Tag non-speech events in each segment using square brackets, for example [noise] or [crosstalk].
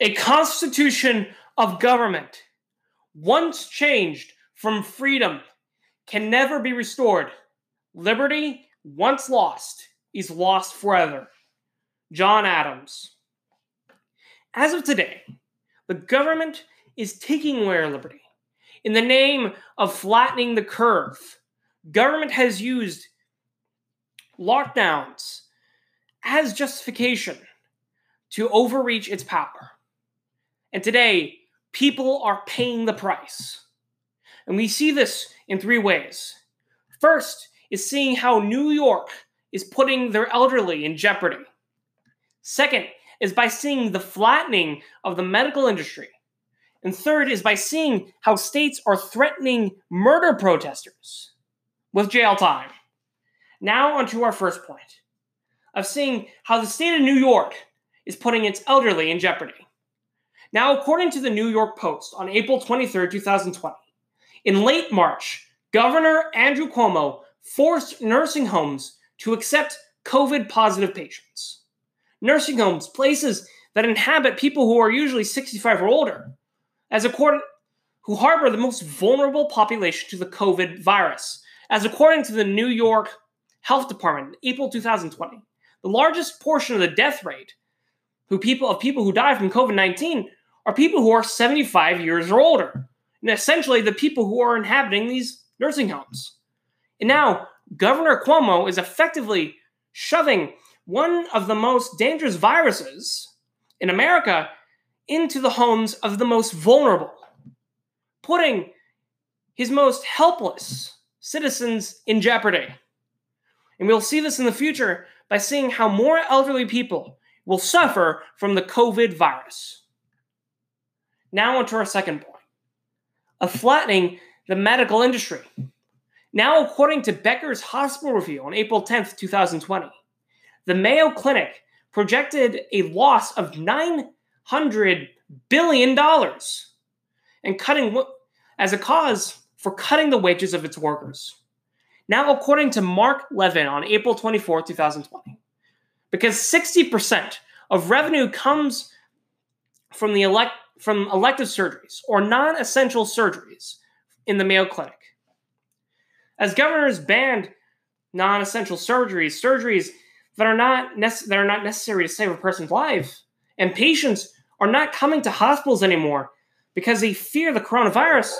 A constitution of government, once changed from freedom, can never be restored. Liberty, once lost, is lost forever. John Adams. As of today, the government is taking away our liberty. In the name of flattening the curve, government has used lockdowns as justification to overreach its power. And today, people are paying the price. And we see this in three ways. First is seeing how New York is putting their elderly in jeopardy. Second is by seeing the flattening of the medical industry. And third is by seeing how states are threatening murder protesters with jail time. Now, onto our first point of seeing how the state of New York is putting its elderly in jeopardy. Now, according to the New York Post on April 23, 2020, in late March, Governor Andrew Cuomo forced nursing homes to accept COVID positive patients. Nursing homes, places that inhabit people who are usually 65 or older, as according who harbor the most vulnerable population to the COVID virus, as according to the New York Health Department in April 2020. The largest portion of the death rate who people of people who die from COVID-19 are people who are 75 years or older. And essentially the people who are inhabiting these nursing homes. And now Governor Cuomo is effectively shoving one of the most dangerous viruses in America into the homes of the most vulnerable, putting his most helpless citizens in jeopardy. And we'll see this in the future by seeing how more elderly people will suffer from the COVID virus. Now, onto our second point of flattening the medical industry. Now, according to Becker's Hospital Review on April 10th, 2020, the Mayo Clinic projected a loss of $900 billion and cutting as a cause for cutting the wages of its workers. Now, according to Mark Levin on April 24, 2020, because 60% of revenue comes from the elect from elective surgeries or non-essential surgeries in the Mayo Clinic. As governors banned non-essential surgeries, surgeries that are not nece- that are not necessary to save a person's life, and patients are not coming to hospitals anymore because they fear the coronavirus,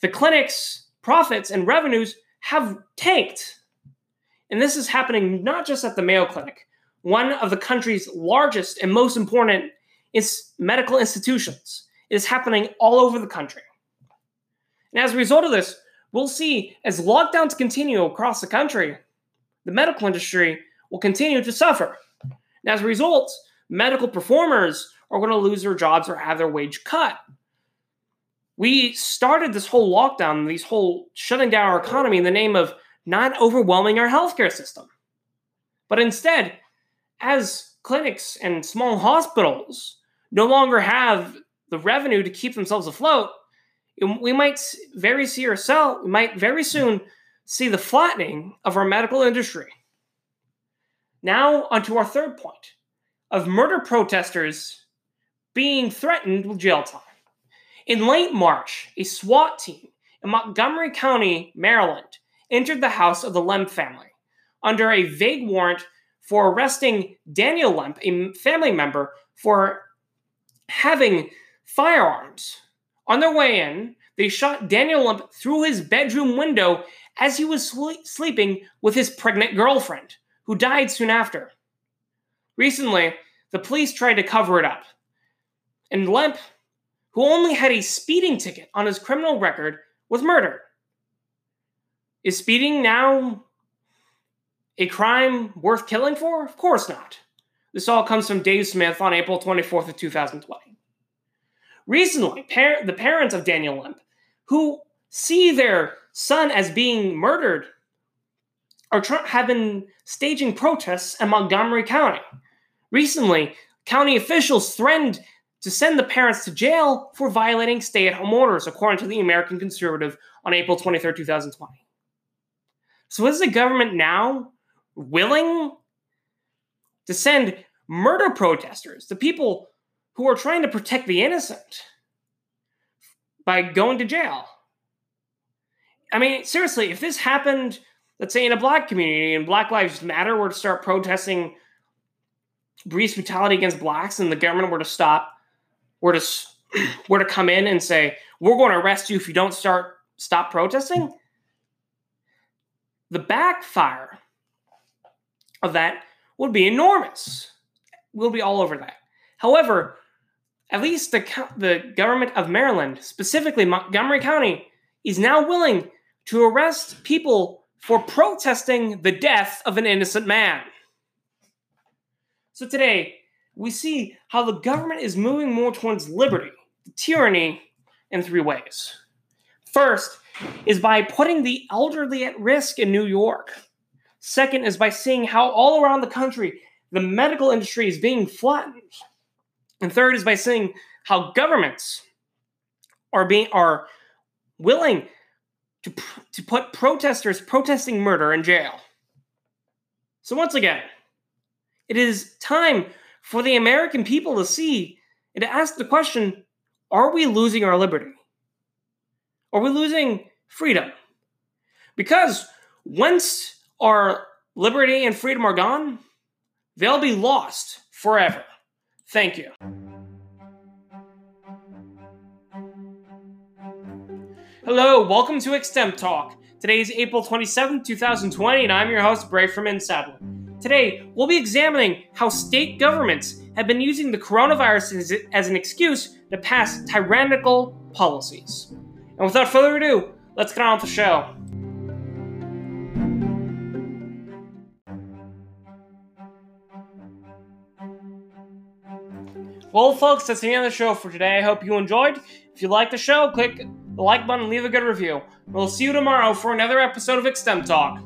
the clinic's profits and revenues have tanked. And this is happening not just at the Mayo Clinic, one of the country's largest and most important medical institutions. It is happening all over the country. And as a result of this, we'll see as lockdowns continue across the country, the medical industry will continue to suffer. And as a result, medical performers are going to lose their jobs or have their wage cut we started this whole lockdown, these whole shutting down our economy in the name of not overwhelming our healthcare system. But instead, as clinics and small hospitals no longer have the revenue to keep themselves afloat, we might very see ourselves, we might very soon see the flattening of our medical industry. Now, onto our third point of murder protesters being threatened with jail time. In late March, a SWAT team in Montgomery County, Maryland, entered the house of the Lemp family under a vague warrant for arresting Daniel Lemp, a family member, for having firearms. On their way in, they shot Daniel Lemp through his bedroom window as he was sleeping with his pregnant girlfriend, who died soon after. Recently, the police tried to cover it up, and Lemp who only had a speeding ticket on his criminal record, was murdered. Is speeding now a crime worth killing for? Of course not. This all comes from Dave Smith on April 24th of 2020. Recently, par- the parents of Daniel Lemp, who see their son as being murdered, are tr- have been staging protests in Montgomery County. Recently, county officials threatened to send the parents to jail for violating stay at home orders, according to the American Conservative on April 23, 2020. So, is the government now willing to send murder protesters, the people who are trying to protect the innocent by going to jail. I mean, seriously, if this happened, let's say in a black community and Black Lives Matter were to start protesting police brutality against blacks and the government were to stop, were to [clears throat] were to come in and say, "We're going to arrest you if you don't start stop protesting," the backfire of that would be enormous. We'll be all over that. However, at least the the government of Maryland, specifically Montgomery County, is now willing to arrest people for protesting the death of an innocent man. So today, we see how the government is moving more towards liberty, tyranny, in three ways. First is by putting the elderly at risk in New York. Second is by seeing how all around the country the medical industry is being flattened. And third is by seeing how governments are being are willing to, to put protesters protesting murder in jail. So once again, it is time for the American people to see and to ask the question, are we losing our liberty? Are we losing freedom? Because once our liberty and freedom are gone, they'll be lost forever. Thank you. Hello, welcome to Extemp Talk. Today is April 27, 2020, and I'm your host, Bray from InSadler. Today, we'll be examining how state governments have been using the coronavirus as, as an excuse to pass tyrannical policies. And without further ado, let's get on with the show. Well, folks, that's the end of the show for today. I hope you enjoyed. If you like the show, click the like button, and leave a good review. We'll see you tomorrow for another episode of Extemp Talk.